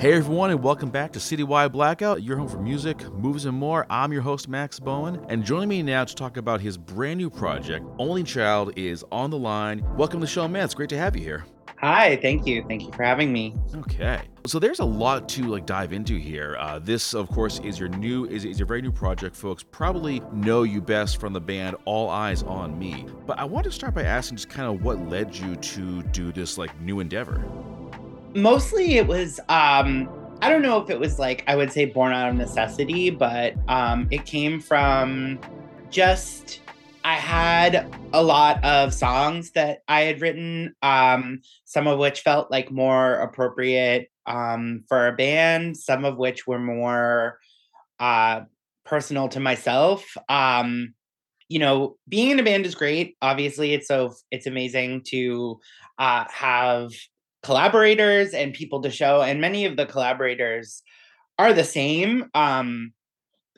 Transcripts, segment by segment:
Hey everyone, and welcome back to Citywide Blackout, your home for music, movies, and more. I'm your host, Max Bowen, and joining me now to talk about his brand new project, Only Child, is on the line. Welcome to the show, man. It's great to have you here. Hi, thank you. Thank you for having me. Okay. So there's a lot to like dive into here. Uh, this, of course, is your new is, is your very new project. Folks probably know you best from the band All Eyes on Me. But I want to start by asking just kind of what led you to do this like new endeavor mostly it was um I don't know if it was like I would say born out of necessity, but um it came from just I had a lot of songs that I had written, um, some of which felt like more appropriate um, for a band, some of which were more uh, personal to myself. Um, you know, being in a band is great. Obviously, it's so it's amazing to uh, have collaborators and people to show and many of the collaborators are the same um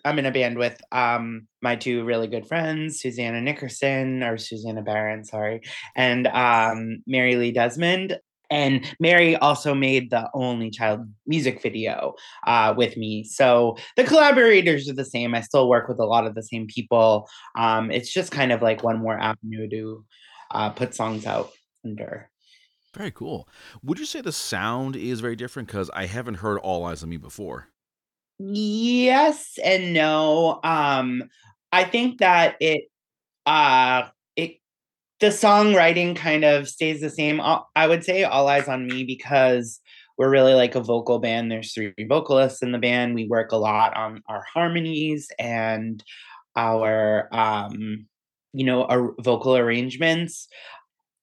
i'm in a band with um my two really good friends susanna nickerson or susanna barron sorry and um mary lee desmond and Mary also made the only child music video uh, with me. So the collaborators are the same. I still work with a lot of the same people. Um, it's just kind of like one more avenue to uh, put songs out under. Very cool. Would you say the sound is very different? Because I haven't heard All Eyes on Me before. Yes and no. Um, I think that it uh it the songwriting kind of stays the same. I would say All Eyes on Me because we're really like a vocal band. There's three vocalists in the band. We work a lot on our harmonies and our um you know our vocal arrangements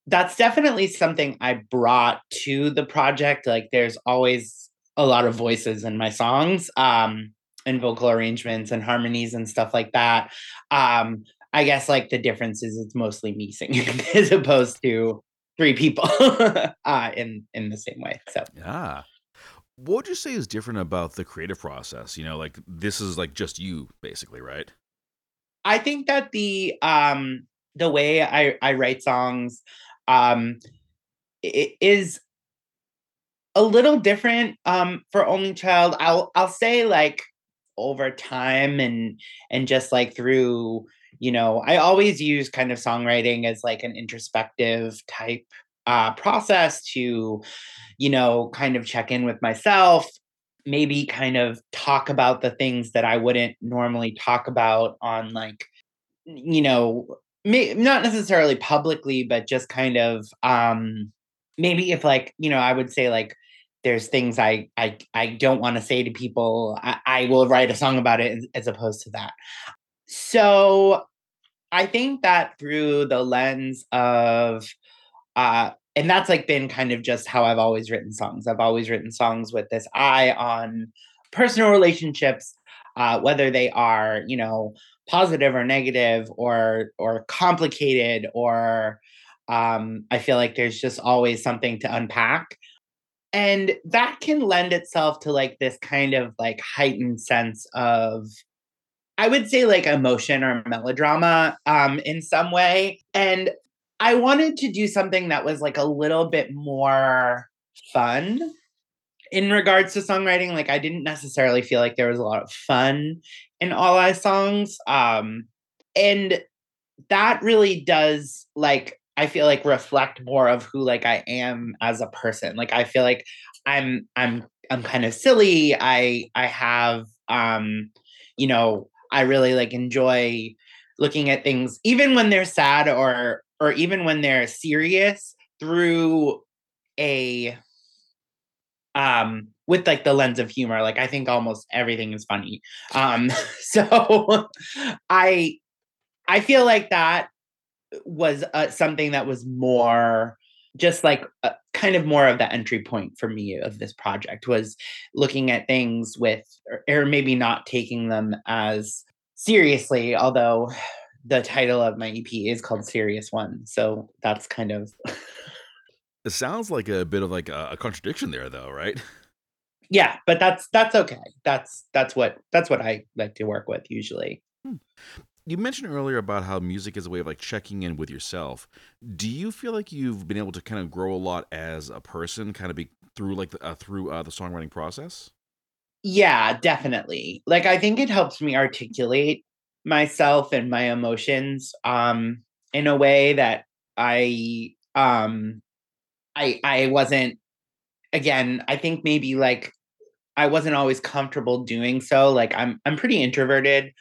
that's definitely something I brought to the project. Like there's always a lot of voices in my songs, um, and vocal arrangements and harmonies and stuff like that. Um, I guess like the difference is it's mostly me singing as opposed to three people uh, in in the same way. So yeah. What would you say is different about the creative process? You know, like this is like just you, basically, right? I think that the um the way I I write songs, um, it is a little different um, for only child. I'll I'll say like over time and and just like through you know I always use kind of songwriting as like an introspective type uh, process to you know kind of check in with myself maybe kind of talk about the things that I wouldn't normally talk about on like you know may, not necessarily publicly, but just kind of um, maybe if like you know, I would say like there's things I I I don't want to say to people. I, I will write a song about it as, opposed to that. So I think that through the lens of uh and that's like been kind of just how I've always written songs. I've always written songs with this eye on personal relationships, uh, whether they are, you know, positive or negative or or complicated or um, I feel like there's just always something to unpack. And that can lend itself to like this kind of like heightened sense of, I would say like emotion or melodrama um, in some way. And I wanted to do something that was like a little bit more fun in regards to songwriting. Like I didn't necessarily feel like there was a lot of fun in all eyes songs um and that really does like i feel like reflect more of who like i am as a person like i feel like i'm i'm i'm kind of silly i i have um you know i really like enjoy looking at things even when they're sad or or even when they're serious through a um with like the lens of humor like i think almost everything is funny. Um so i i feel like that was uh, something that was more just like uh, kind of more of the entry point for me of this project was looking at things with or, or maybe not taking them as seriously although the title of my ep is called serious one so that's kind of it sounds like a bit of like a, a contradiction there though right yeah but that's that's okay that's that's what that's what i like to work with usually hmm. You mentioned earlier about how music is a way of like checking in with yourself. Do you feel like you've been able to kind of grow a lot as a person, kind of be through like the, uh, through uh, the songwriting process? Yeah, definitely. Like I think it helps me articulate myself and my emotions um in a way that I um I I wasn't again, I think maybe like I wasn't always comfortable doing so. Like I'm I'm pretty introverted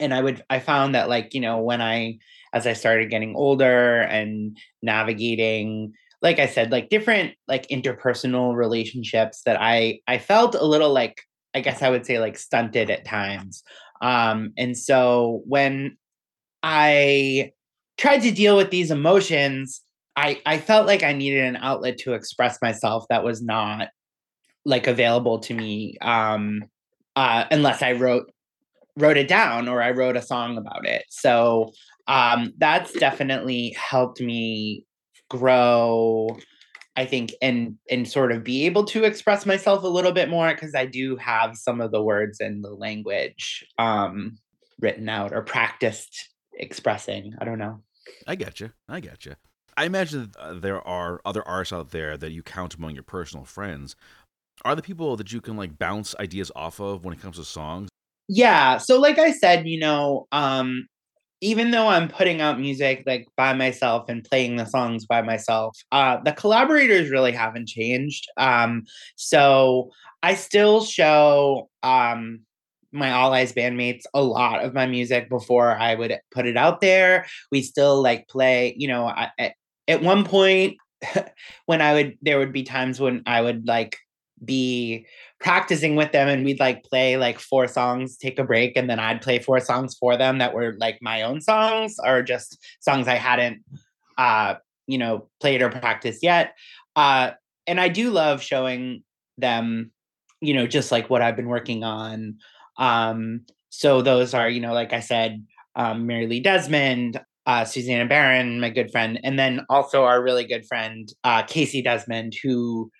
and I would I found that like, you know, when I as I started getting older and navigating like I said, like different like interpersonal relationships that I I felt a little like I guess I would say like stunted at times. Um and so when I tried to deal with these emotions, I I felt like I needed an outlet to express myself that was not like available to me um uh unless I wrote wrote it down or I wrote a song about it. So um that's definitely helped me grow I think and and sort of be able to express myself a little bit more because I do have some of the words and the language um written out or practiced expressing. I don't know. I get you. I get you. I imagine uh, there are other artists out there that you count among your personal friends. Are the people that you can like bounce ideas off of when it comes to songs? Yeah. So like I said, you know, um even though I'm putting out music like by myself and playing the songs by myself, uh the collaborators really haven't changed. Um so I still show um my All Eyes bandmates a lot of my music before I would put it out there. We still like play, you know, I, at, one point when I would there would be times when I would like be practicing with them and we'd like play like four songs, take a break, and then I'd play four songs for them that were like my own songs or just songs I hadn't uh, you know, played or practiced yet. Uh and I do love showing them, you know, just like what I've been working on. Um, so those are, you know, like I said, um, Mary Lee Desmond, uh, Susanna Barron, my good friend, and then also our really good friend uh, Casey Desmond, who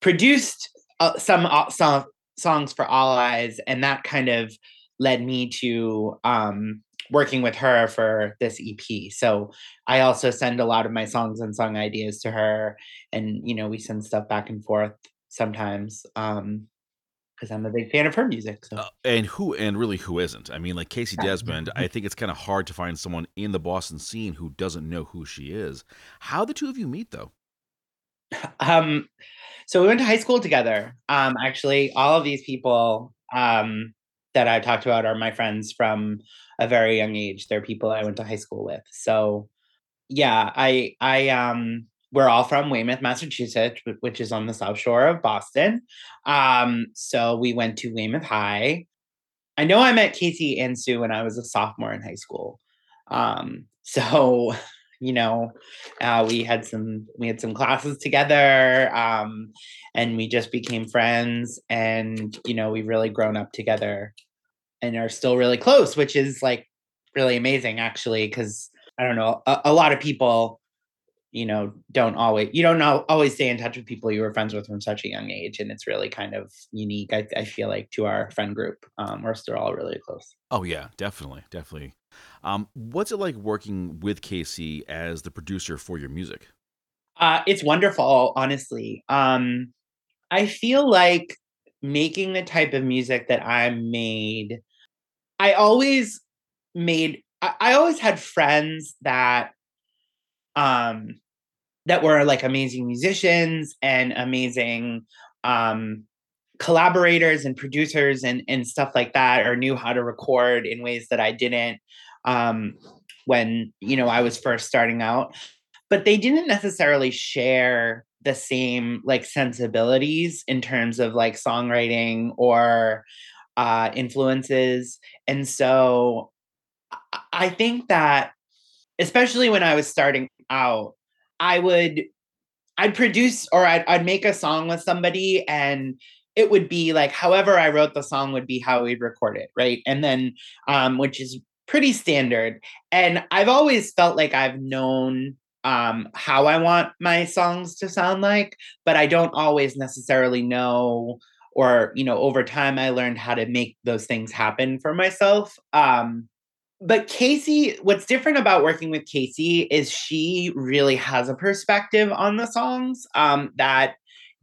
produced uh, some uh, some songs for All Eyes, and that kind of led me to um, working with her for this EP. So I also send a lot of my songs and song ideas to her, and you know we send stuff back and forth sometimes. Um, because I'm a big fan of her music. So. Uh, and who and really who isn't? I mean, like Casey Desmond, I think it's kind of hard to find someone in the Boston scene who doesn't know who she is. How the two of you meet though? Um, so we went to high school together. Um, actually, all of these people um that I talked about are my friends from a very young age. They're people I went to high school with. So yeah, I I um we're all from Weymouth, Massachusetts, which is on the South Shore of Boston. Um, so we went to Weymouth High. I know I met Casey and Sue when I was a sophomore in high school. Um, so you know, uh, we had some we had some classes together, um, and we just became friends. And you know, we've really grown up together, and are still really close, which is like really amazing, actually, because I don't know, a, a lot of people you know don't always you don't know, always stay in touch with people you were friends with from such a young age and it's really kind of unique i, I feel like to our friend group. Um, we're still all really close. Oh yeah definitely definitely. Um, what's it like working with casey as the producer for your music? Uh, it's wonderful honestly. Um, i feel like making the type of music that i made i always made I, I always had friends that um, that were like amazing musicians and amazing um, collaborators and producers and and stuff like that, or knew how to record in ways that I didn't um, when you know I was first starting out. But they didn't necessarily share the same like sensibilities in terms of like songwriting or uh, influences, and so I think that especially when I was starting out, I would I'd produce or I'd, I'd make a song with somebody and it would be like however I wrote the song would be how we'd record it, right? And then um, which is pretty standard. And I've always felt like I've known um, how I want my songs to sound like, but I don't always necessarily know or you know over time I learned how to make those things happen for myself. Um, but Casey, what's different about working with Casey is she really has a perspective on the songs um, that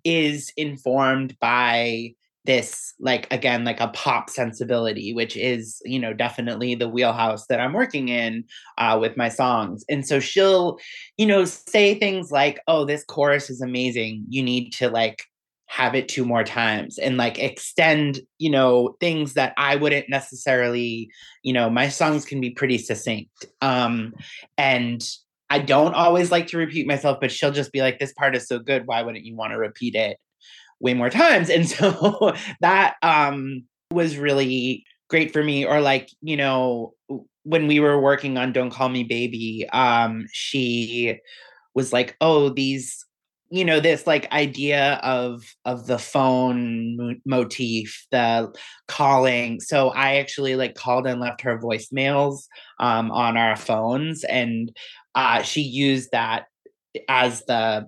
is informed by this like again like a pop sensibility which is you know definitely the wheelhouse that i'm working in uh, with my songs. And so she'll you know say things like oh this chorus is amazing. You need to like have it two more times and like extend you know things that i wouldn't necessarily you know my songs can be pretty succinct um and i don't always like to repeat myself but she'll just be like this part is so good why wouldn't you want to repeat it way more times? And so that um was really great for me or like you know when we were working on don't call me baby um she was like oh these you know this like idea of of the phone mo- motif the calling. So i actually like called and left her voicemails um on our phones and uh she used that as the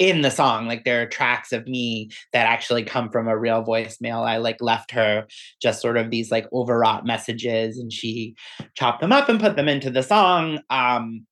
in the song like there are tracks of me that actually come from a real voicemail. I like left her just sort of these like overwrought messages and she chopped them up and put them into the song um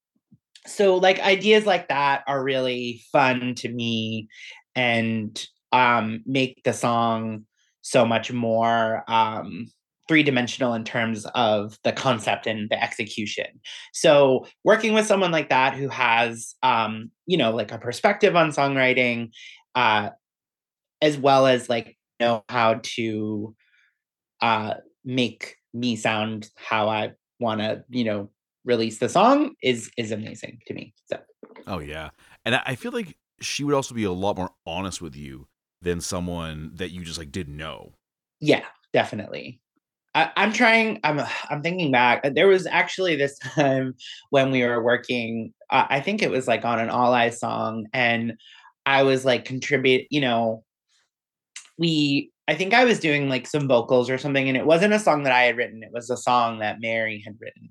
so like ideas like that are really fun to me and um make the song so much more um three dimensional in terms of the concept and the execution. So working with someone like that who has, um, you know, like a perspective on songwriting, uh, as well as like know how to uh, make me sound how I want to, you know, release the song is is amazing to me. So. Oh yeah, and I feel like she would also be a lot more honest with you than someone that you just like didn't know. Yeah, definitely. I, am trying. I'm. I'm thinking back. There was actually this time when we were working. Uh, I think it was like on an All Eyes song, and I was like contribute. You know, we. I think I was doing like some vocals or something, and it wasn't a song that I had written. It was a song that Mary had written,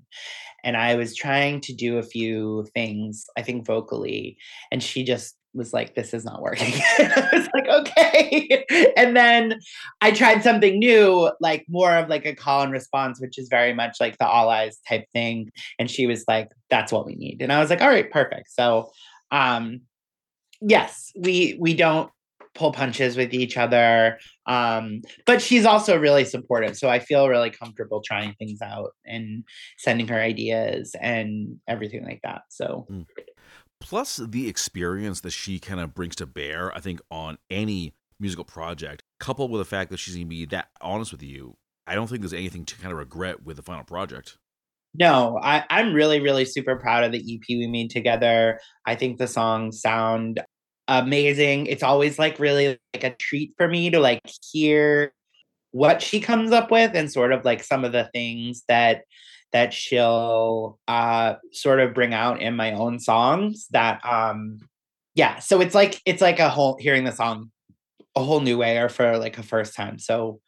and I was trying to do a few things. I think vocally, and she just was like, this is not working. I was like, okay. and then I tried something new, like more of like a call and response, which is very much like the all eyes type thing. And she was like, that's what we need. And I was like, all right, perfect. So um yes, we we don't pull punches with each other. Um, but she's also really supportive. So I feel really comfortable trying things out and sending her ideas and everything like that. So mm plus the experience that she kind of brings to bear, I think, on any musical project, coupled with the fact that she's going to be that honest with you, I don't think there's anything to kind of regret with the final project. No, I, I'm really, really super proud of the EP we made together. I think the songs sound amazing. It's always like really like a treat for me to like hear what she comes up with and sort of like some of the things that that she'll uh, sort of bring out in my own songs that um yeah so it's like it's like a whole hearing the song a whole new way or for like a first time so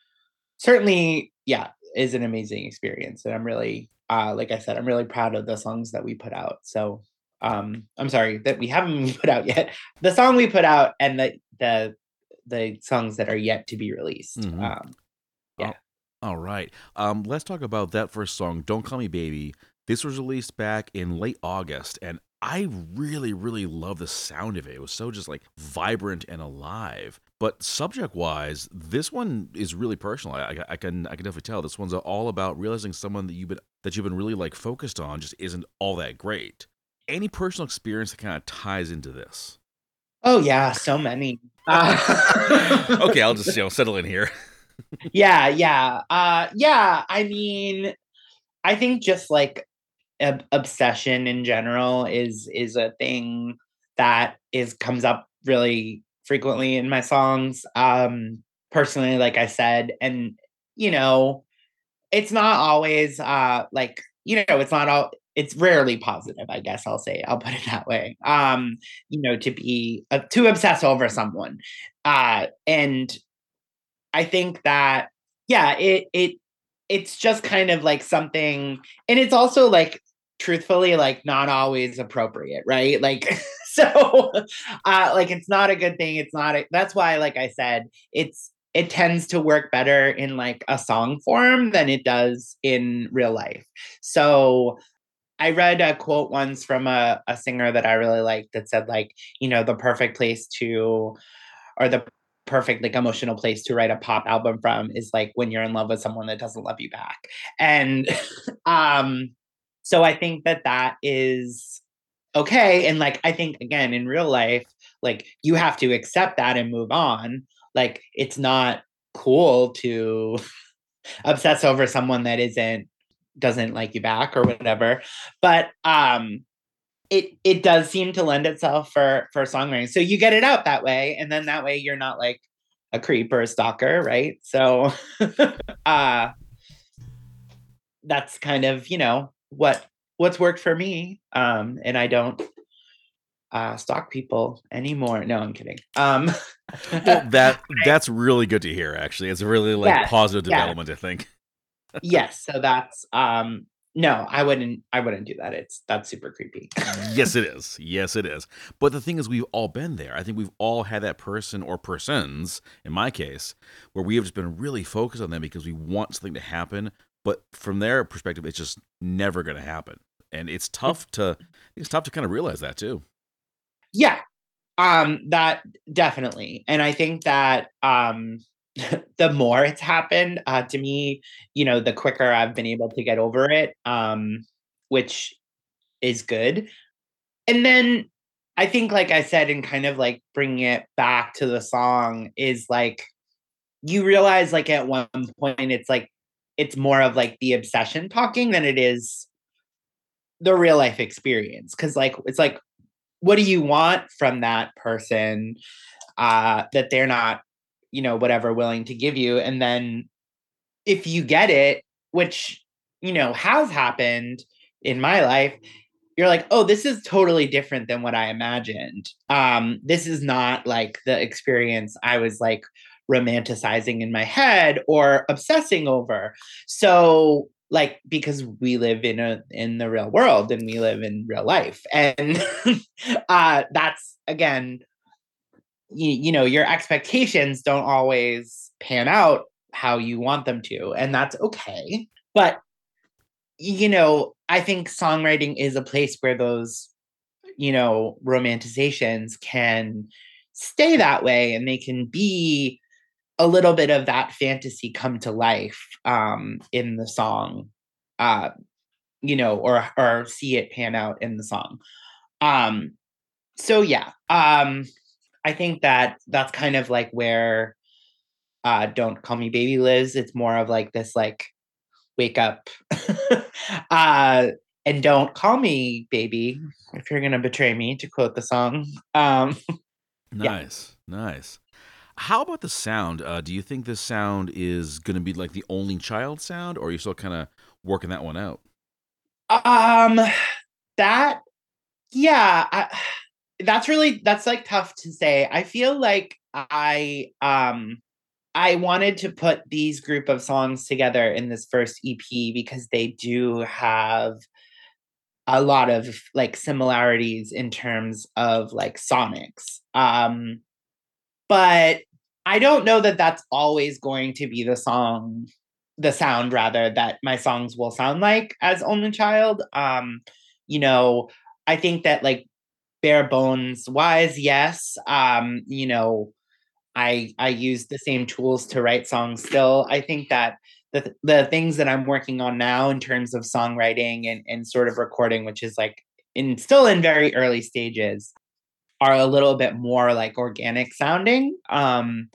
certainly yeah is an amazing experience and i'm really uh like i said i'm really proud of the songs that we put out so um i'm sorry that we haven't put out yet the song we put out and the the the songs that are yet to be released mm-hmm. um yeah all right. Um, let's talk about that first song, Don't Call Me Baby. This was released back in late August, and I really, really love the sound of it. It was so just like vibrant and alive. But subject wise, this one is really personal. I, I, can I can definitely tell this one's all about realizing someone that you've been that you've been really like focused on just isn't all that great. Any personal experience that kind of ties into this? Oh yeah, so many. Uh- okay, I'll just you know settle in here yeah, yeah. Uh yeah, I mean I think just like ob- obsession in general is is a thing that is comes up really frequently in my songs. Um personally like I said and you know, it's not always uh like you know, it's not all it's rarely positive i guess i'll say i'll put it that way um you know to be uh, to obsess over someone uh and I think that yeah, it it it's just kind of like something and it's also like truthfully like not always appropriate, right? Like so uh like it's not a good thing. It's not a, that's why like I said, it's it tends to work better in like a song form than it does in real life. So I read a quote once from a, a singer that I really liked that said, like, you know, the perfect place to, or the perfect like emotional place to write a pop album from is like when you're in love with someone that doesn't love you back. And um so I think that that is okay and like I think again in real life like you have to accept that and move on. Like it's not cool to obsess over someone that isn't doesn't like you back or whatever. But um it it does seem to lend itself for for songwriting. So you get it out that way, and then that way you're not like a creep or a stalker, right? So uh that's kind of, you know, what what's worked for me. Um and I don't uh stalk people anymore. No, I'm kidding. Um well, that that's really good to hear actually. It's a really like positive development. I think. Yes, so that's um no, I wouldn't. I wouldn't do that. It's that's super creepy. yes, it is. Yes, it is. But the thing is, we've all been there. I think we've all had that person or persons, in my case, where we have just been really focused on them because we want something to happen. But from their perspective, it's just never going to happen, and it's tough to it's tough to kind of realize that too. Yeah, um, that definitely, and I think that um, the more it's happened uh, to me, you know, the quicker I've been able to get over it, um, which is good. And then I think, like I said, and kind of like bringing it back to the song is like you realize, like at one point, it's like it's more of like the obsession talking than it is the real life experience. Cause like it's like, what do you want from that person uh, that they're not you know whatever willing to give you and then if you get it which you know has happened in my life you're like oh this is totally different than what i imagined. Um this is not like the experience i was like romanticizing in my head or obsessing over. So like because we live in a in the real world and we live in real life and uh that's again you, you know your expectations don't always pan out how you want them to and that's okay. But you know i think songwriting is a place where those you know romanticizations can stay that way and they can be a little bit of that fantasy come to life um in the song uh you know or or see it pan out in the song. Um so yeah um I think that that's kind of like where uh, "Don't Call Me Baby" lives. It's more of like this, like wake up, uh, and don't call me baby if you're gonna betray me. To quote the song. Um, nice, yeah. nice. How about the sound? Uh, do you think this sound is going to be like the only child sound, or are you still kind of working that one out? Um, that, yeah, I, that's really that's like tough to say. I feel like I um I wanted to put these group of songs together in this first EP because they do have a lot of like similarities in terms of like sonics. Um but I don't know that that's always going to be the song the sound rather that my songs will sound like as only child. Um you know, I think that like bare bones wise, yes. Um, you know, I I use the same tools to write songs still. I think that the the things that I'm working on now in terms of songwriting and, and sort of recording, which is like in still in very early stages, are a little bit more like organic sounding. Um,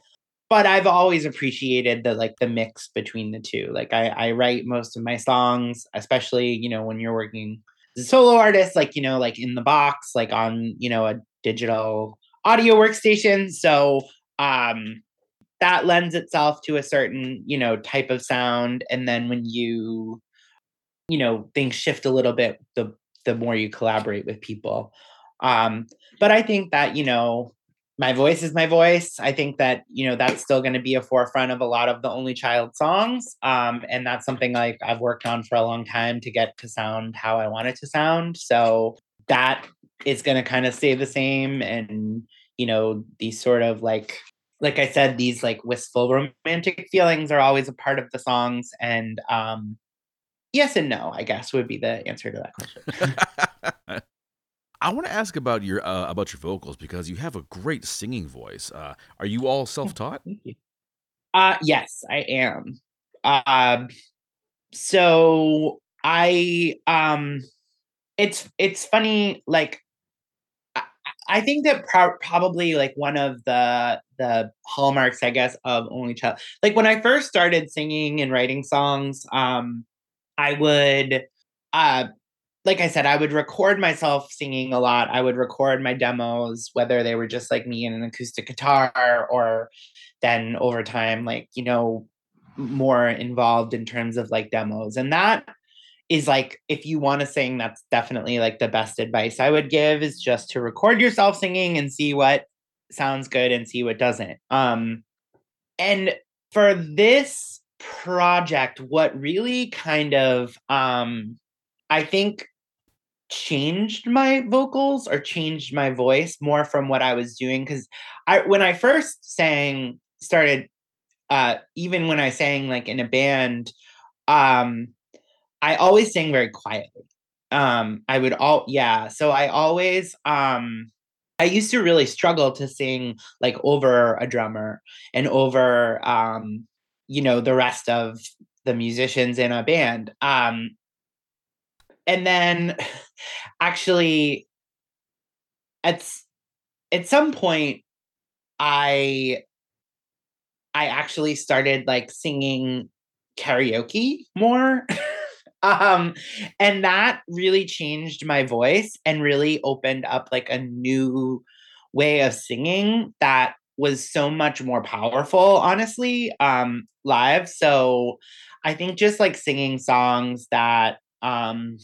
but I've always appreciated the like the mix between the two. Like I, I write most of my songs, especially, you know, when you're working solo artist, like, you know, like in the box, like on, you know, a digital audio workstation. So um that lends itself to a certain, you know, type of sound. And then when you, you know, things shift a little bit, the the more you collaborate with people. Um, but I think that, you know, my voice is my voice. I think that you know that's still going to be a forefront of a lot of the only child songs, um, and that's something like I've worked on for a long time to get to sound how I want it to sound. So that is going to kind of stay the same, and you know these sort of like like I said, these like wistful romantic feelings are always a part of the songs. And um, yes and no, I guess would be the answer to that question. I want to ask about your uh, about your vocals because you have a great singing voice. Uh, are you all self taught? Uh, yes, I am. Um, so I um, it's it's funny. Like, I, I think that pro- probably like one of the the hallmarks, I guess, of Only Child. Like when I first started singing and writing songs, um, I would uh like I said, I would record myself singing a lot. I would record my demos, whether they were just like me and an acoustic guitar, or then over time, like, you know, more involved in terms of like demos. And that is like, if you want to sing, that's definitely like the best advice I would give is just to record yourself singing and see what sounds good and see what doesn't. Um, and for this project, what really kind of, um, I think changed my vocals or changed my voice more from what I was doing because I when I first sang started uh even when I sang like in a band um I always sang very quietly. Um I would all yeah so I always um I used to really struggle to sing like over a drummer and over um you know the rest of the musicians in a band. Um and then actually at at some point i i actually started like singing karaoke more. Um and that really changed my voice and really opened up like a new way of singing that was so much more powerful honestly um live. So i think just like singing songs that um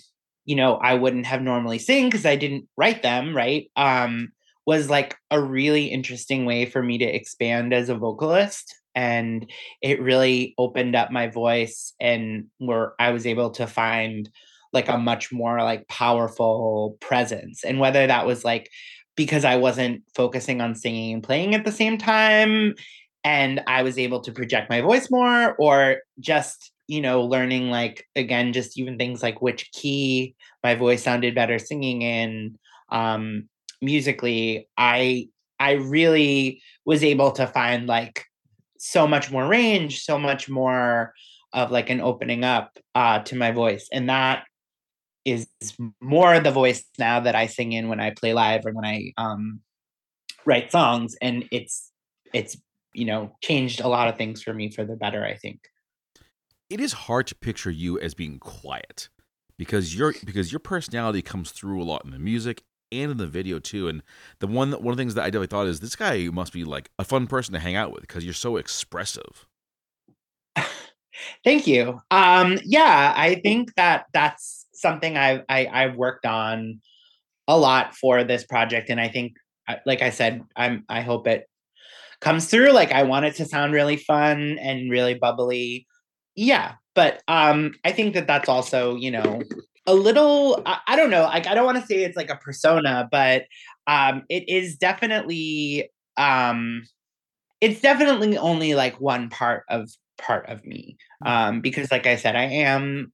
you know, I wouldn't have normally sing because I didn't write them, right? Um, was like a really interesting way for me to expand as a vocalist. And it really opened up my voice and where I was able to find like a much more like powerful presence. And whether that was like because I wasn't focusing on singing and playing at the same time and I was able to project my voice more or just you know, learning like again, just even things like which key my voice sounded better singing in, um, musically, I I really was able to find like so much more range, so much more of like an opening up uh, to my voice, and that is more the voice now that I sing in when I play live or when I um, write songs, and it's it's you know changed a lot of things for me for the better. I think it is hard to picture you as being quiet because your because your personality comes through a lot in the music and in the video too. And the one one of the things that I definitely thought is this guy must be like a fun person to hang out with because you're so expressive. Thank you. Um, yeah, I think that that's something I've I, have i have worked on a lot for this project, and I think, like I said, I'm I hope it comes through. Like I want it to sound really fun and really bubbly yeah but um i think that that's also you know a little I, I don't know like i don't want to say it's like a persona but um it is definitely um it's definitely only like one part of part of me mm. um because like i said i am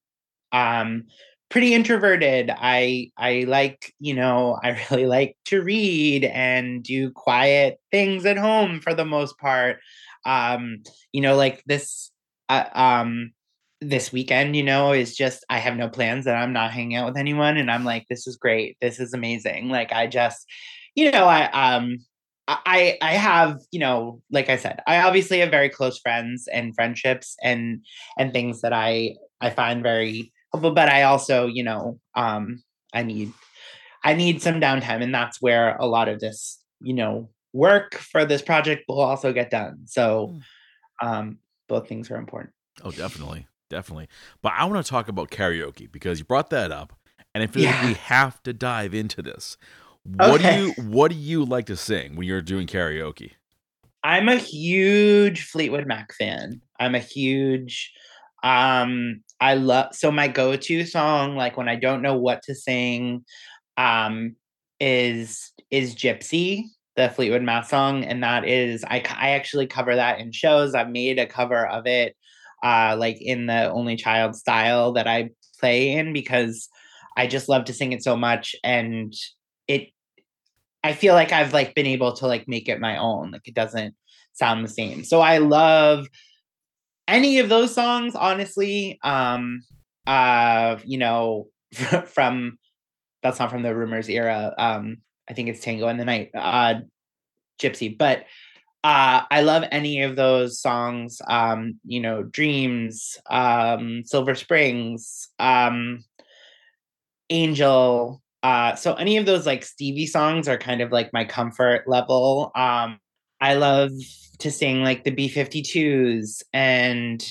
um pretty introverted i i like you know i really like to read and do quiet things at home for the most part um you know like this uh, um this weekend, you know, is just I have no plans that I'm not hanging out with anyone and I'm like this is great. This is amazing. Like I just you know, I um I I have, you know, like I said, I obviously have very close friends and friendships and and things that I I find very helpful, but I also, you know, um I need I need some downtime and that's where a lot of this, you know, work for this project will also get done. So hmm. um both things are important. Oh, definitely, definitely. But I want to talk about karaoke because you brought that up, and I feel yeah. like we have to dive into this. What okay. do you What do you like to sing when you're doing karaoke? I'm a huge Fleetwood Mac fan. I'm a huge um I love so my go-to song like when I don't know what to sing um is is Gypsy the Fleetwood Mac song, and that is I I actually cover that in shows. I've made a cover of it, uh, like in the only child style that I play in because I just love to sing it so much, and it. I feel like I've like been able to like make it my own. Like it doesn't sound the same. So I love any of those songs, honestly. Um, uh, you know, from that's not from the rumors era. Um, I think it's Tango in the Night, uh, Gypsy. But uh, I love any of those songs. Um, you know, Dreams, um, Silver Springs, um, Angel. Uh, so any of those like Stevie songs are kind of like my comfort level. Um, I love to sing like the B52s and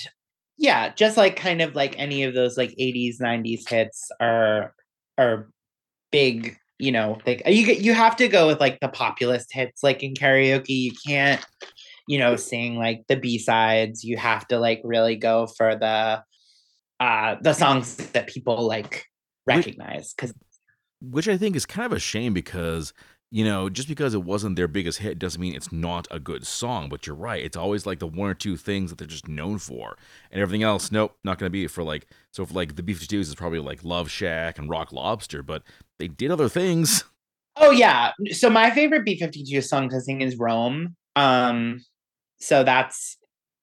yeah, just like kind of like any of those like 80s, 90s hits are are big you know like you get you have to go with like the populist hits like in karaoke you can't you know sing like the b-sides you have to like really go for the uh the songs that people like recognize because which i think is kind of a shame because you know, just because it wasn't their biggest hit doesn't mean it's not a good song. But you're right; it's always like the one or two things that they're just known for, and everything else, nope, not to be for like. So for like the B52s is probably like Love Shack and Rock Lobster, but they did other things. Oh yeah, so my favorite B52 song to sing is Roam. Um, so that's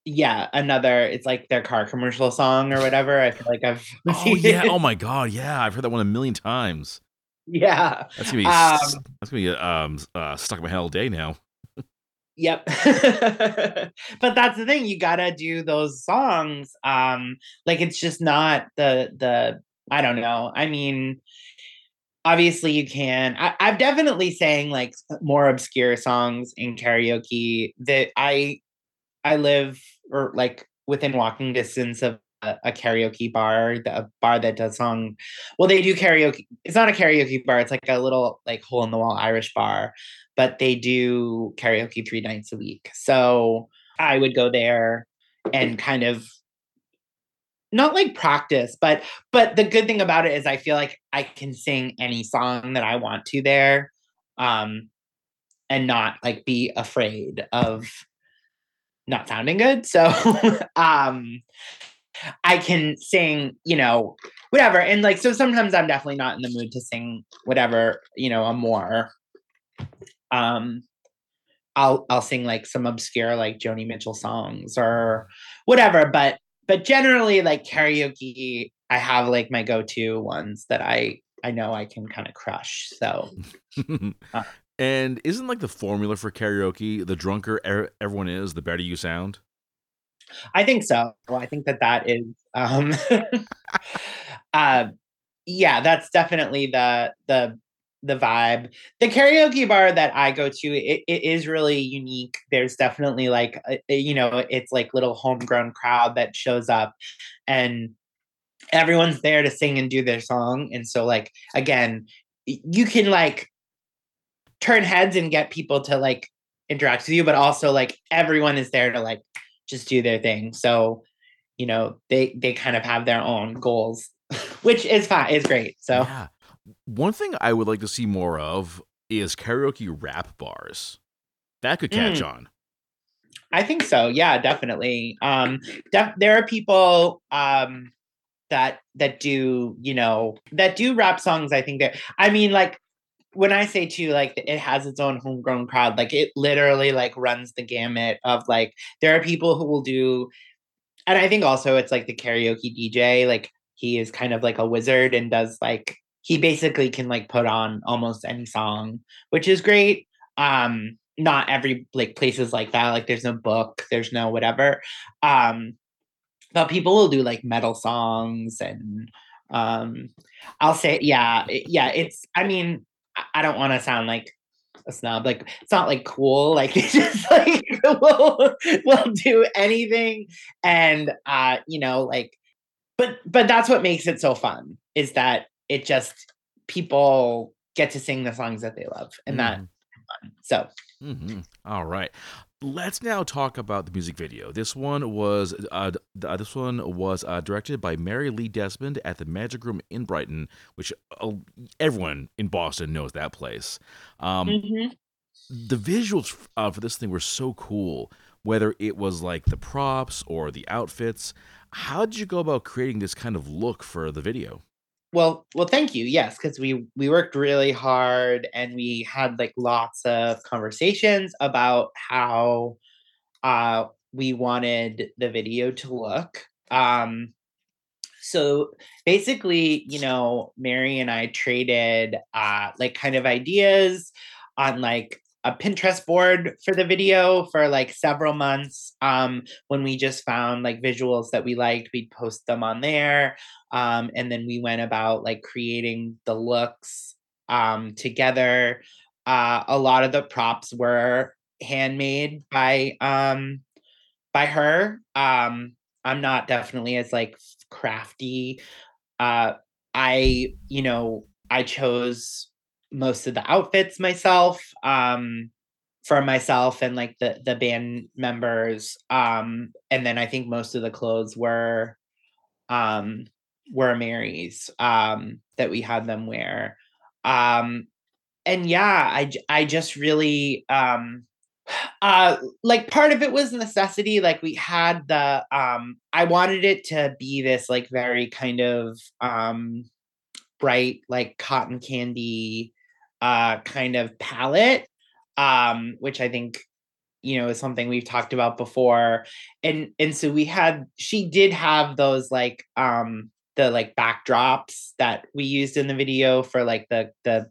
yeah, another. It's like their car commercial song or whatever. I feel like I've. oh yeah! Oh my god! Yeah, I've heard that one a million times. Yeah. That's gonna be um, that's gonna be um uh, stuck in my head all day now. yep. but that's the thing, you gotta do those songs. Um, like it's just not the the I don't know. I mean, obviously you can. I, I've definitely sang like more obscure songs in karaoke that I I live or like within walking distance of a, karaoke bar, a bar that does song. Well, they do karaoke. It's not a karaoke bar. It's like a little like hole in the wall Irish bar, but they do karaoke three nights a week. So I would go there and kind of not like practice but but the good thing about it is i feel like i can sing any song that i want to there um and not like be afraid of not sounding good so um I can sing, you know, whatever. And like, so sometimes I'm definitely not in the mood to sing whatever, you know, a more, um, I'll, I'll sing like some obscure, like Joni Mitchell songs or whatever. But, but generally like karaoke, I have like my go-to ones that I, I know I can kind of crush. So, uh, and isn't like the formula for karaoke, the drunker er- everyone is, the better you sound? I think so. well, I think that that is, um, uh, yeah, that's definitely the the the vibe. The karaoke bar that I go to, it, it is really unique. There's definitely like, a, you know, it's like little homegrown crowd that shows up, and everyone's there to sing and do their song. And so, like, again, you can like turn heads and get people to like interact with you, but also like everyone is there to like just do their thing. So, you know, they they kind of have their own goals, which is fine, is great. So, yeah. One thing I would like to see more of is karaoke rap bars. That could catch mm. on. I think so. Yeah, definitely. Um, def- there are people um that that do you know that do rap songs. I think that I mean like when I say too, like it has its own homegrown crowd, like it literally like runs the gamut of like there are people who will do, and I think also it's like the karaoke DJ, like he is kind of like a wizard and does like he basically can like put on almost any song, which is great. Um, not every like places like that, like there's no book, there's no whatever. Um, but people will do like metal songs and um I'll say yeah, yeah, it's I mean I don't want to sound like a snob. Like it's not like cool. Like it's just like we'll we'll do anything, and uh, you know, like, but but that's what makes it so fun is that it just people get to sing the songs that they love, and mm. that. So. Mm-hmm. All right. Let's now talk about the music video. This one was uh, this one was uh, directed by Mary Lee Desmond at the Magic Room in Brighton, which uh, everyone in Boston knows that place. Um, mm-hmm. the visuals uh, for this thing were so cool. Whether it was like the props or the outfits, how did you go about creating this kind of look for the video? Well, well, thank you. Yes, because we we worked really hard and we had like lots of conversations about how uh we wanted the video to look. Um so basically, you know, Mary and I traded uh like kind of ideas on like a Pinterest board for the video for like several months. Um, when we just found like visuals that we liked, we'd post them on there. Um, and then we went about like creating the looks um, together. Uh, a lot of the props were handmade by um, by her. Um, I'm not definitely as like crafty. Uh, I, you know, I chose most of the outfits myself um for myself and like the the band members um and then i think most of the clothes were um were mary's um that we had them wear. Um and yeah i i just really um uh like part of it was necessity like we had the um i wanted it to be this like very kind of um bright like cotton candy uh, kind of palette, um, which I think you know is something we've talked about before. And and so we had she did have those like um the like backdrops that we used in the video for like the the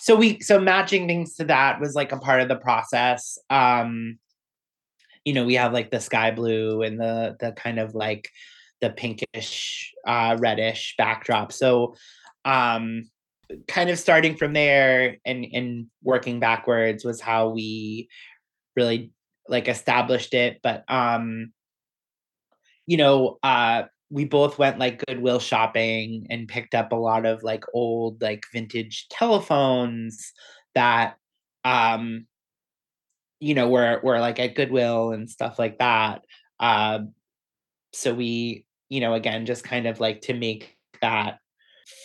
so we so matching things to that was like a part of the process. Um you know, we have like the sky blue and the the kind of like the pinkish uh reddish backdrop. So um kind of starting from there and and working backwards was how we really like established it but um you know uh we both went like goodwill shopping and picked up a lot of like old like vintage telephones that um you know were were like at goodwill and stuff like that uh so we you know again just kind of like to make that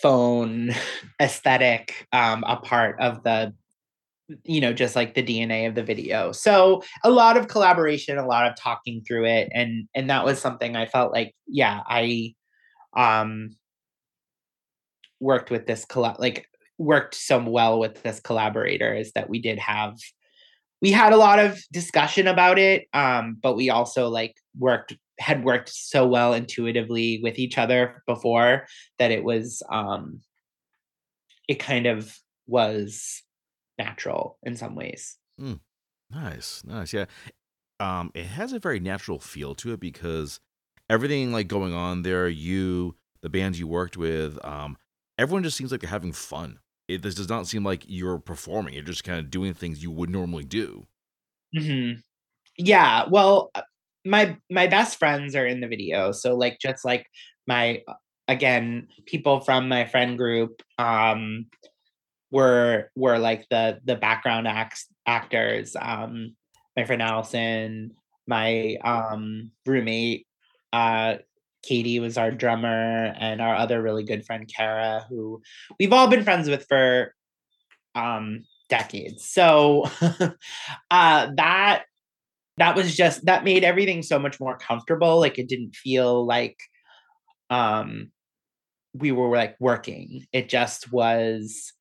phone aesthetic um, a part of the you know just like the dna of the video. So a lot of collaboration a lot of talking through it and and that was something i felt like yeah i um worked with this collab like worked so well with this collaborator is that we did have we had a lot of discussion about it um but we also like worked had worked so well intuitively with each other before that it was um it kind of was natural in some ways. Mm, nice, nice. Yeah. Um, it has a very natural feel to it because everything like going on there, you, the bands you worked with, um, everyone just seems like they're having fun. It this does not seem like you're performing. You're just kind of doing things you would normally do. Mm-hmm. Yeah. Well, uh, my my best friends are in the video. So like just like my again people from my friend group um were were like the the background acts actors. Um my friend allison my um roommate uh katie was our drummer and our other really good friend kara who we've all been friends with for um decades. So uh that that was just that made everything so much more comfortable like it didn't feel like um we were like working. It just was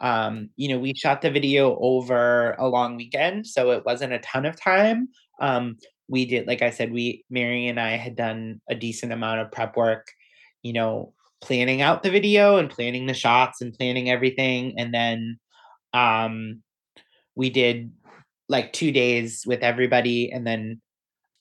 um you know we shot the video over a long weekend so it wasn't a ton of time. Um we did like i said we mary and i had done a decent amount of prep work you know planning out the video and planning the shots and planning everything and then um we did like two days with everybody and then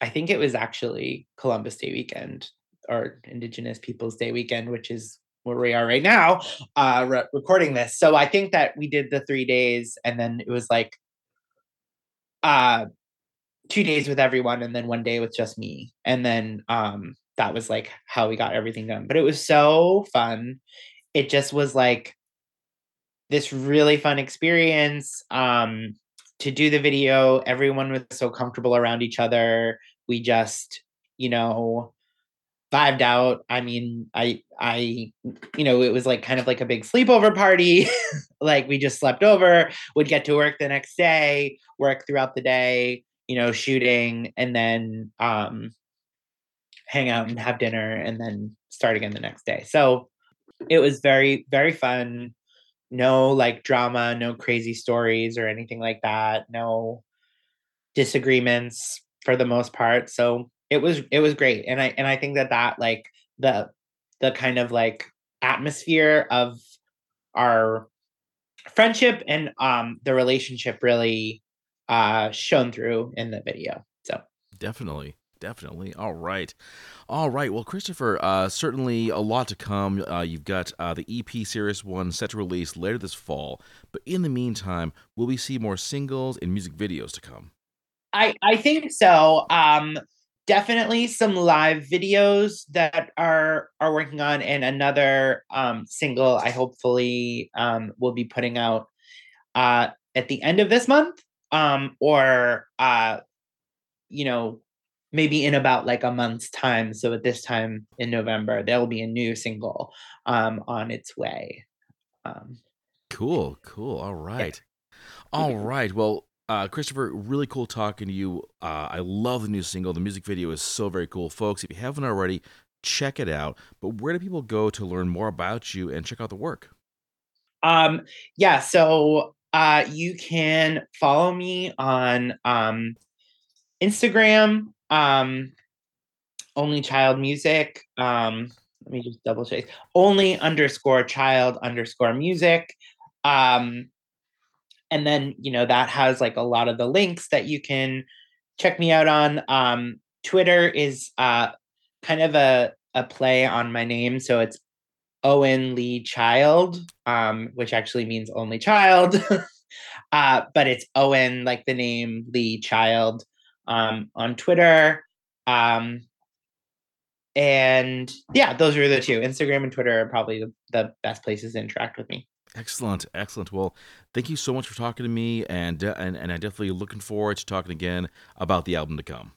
i think it was actually columbus day weekend or indigenous peoples day weekend which is where we are right now uh re- recording this. So i think that we did the three days and then it was like uh two days with everyone and then one day with just me. And then um that was like how we got everything done. But it was so fun. It just was like this really fun experience um to do the video, everyone was so comfortable around each other. We just, you know, vibed out. I mean, I I you know, it was like kind of like a big sleepover party. like we just slept over, would get to work the next day, work throughout the day, you know, shooting and then um hang out and have dinner and then start again the next day. So it was very very fun. No like drama, no crazy stories or anything like that. No disagreements for the most part. So it was it was great and i and i think that that like the the kind of like atmosphere of our friendship and um the relationship really uh shown through in the video so definitely definitely. All right. All right. Well christopher uh certainly a lot to come. Uh you've got uh the ep series one set to release later this fall but in the meantime will we see more singles and music videos to come? I i think so. Um definitely some live videos that are are working on and another um single i hopefully um will be putting out uh at the end of this month um or uh you know maybe in about like a month's time so at this time in november there will be a new single um on its way um cool cool all right yeah. all right well uh, Christopher, really cool talking to you. Uh, I love the new single. The music video is so very cool. Folks, if you haven't already, check it out. But where do people go to learn more about you and check out the work? Um, yeah, so uh, you can follow me on um, Instagram, um, only child music. Um, let me just double check. Only underscore child underscore music. Um, and then you know that has like a lot of the links that you can check me out on um, twitter is uh, kind of a, a play on my name so it's owen lee child um, which actually means only child uh, but it's owen like the name lee child um, on twitter um, and yeah those are the two instagram and twitter are probably the, the best places to interact with me Excellent, excellent. Well, thank you so much for talking to me, and uh, and and I'm definitely looking forward to talking again about the album to come.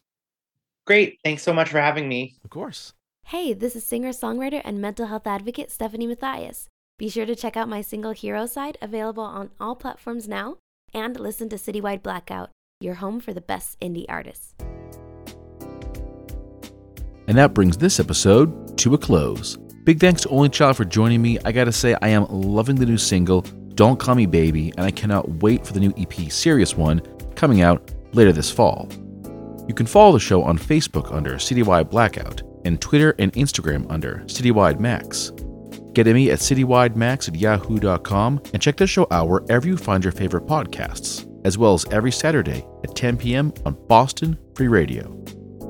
Great, thanks so much for having me. Of course. Hey, this is singer songwriter and mental health advocate Stephanie Matthias. Be sure to check out my single Hero Side, available on all platforms now, and listen to Citywide Blackout, your home for the best indie artists. And that brings this episode to a close. Big thanks to Only Child for joining me. I gotta say, I am loving the new single, Don't Call Me Baby, and I cannot wait for the new EP, Serious One, coming out later this fall. You can follow the show on Facebook under Citywide Blackout and Twitter and Instagram under Citywide Max. Get me at citywidemax at yahoo.com and check the show out wherever you find your favorite podcasts, as well as every Saturday at 10 p.m. on Boston Free Radio.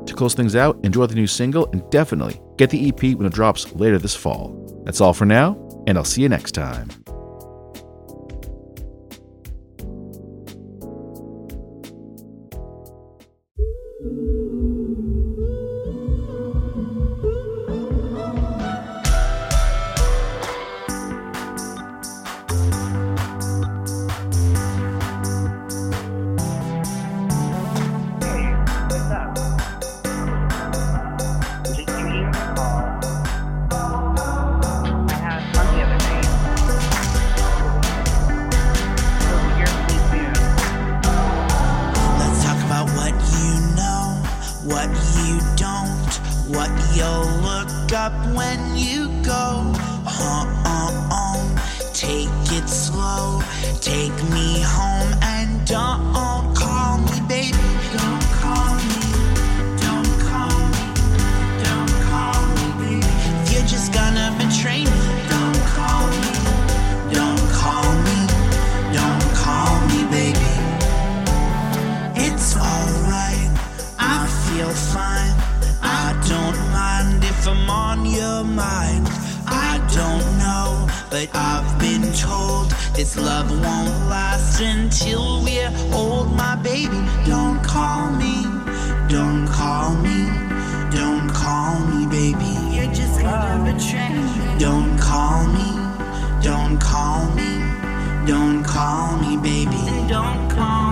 To close things out, enjoy the new single and definitely Get the EP when it drops later this fall. That's all for now, and I'll see you next time. you go. Uh, uh, uh. Take it slow, take me home and don't. This love won't last until we're old, my baby. Don't call me, don't call me, don't call me, baby. You're just love attraction. Don't call me, don't call me, don't call me, baby. Don't call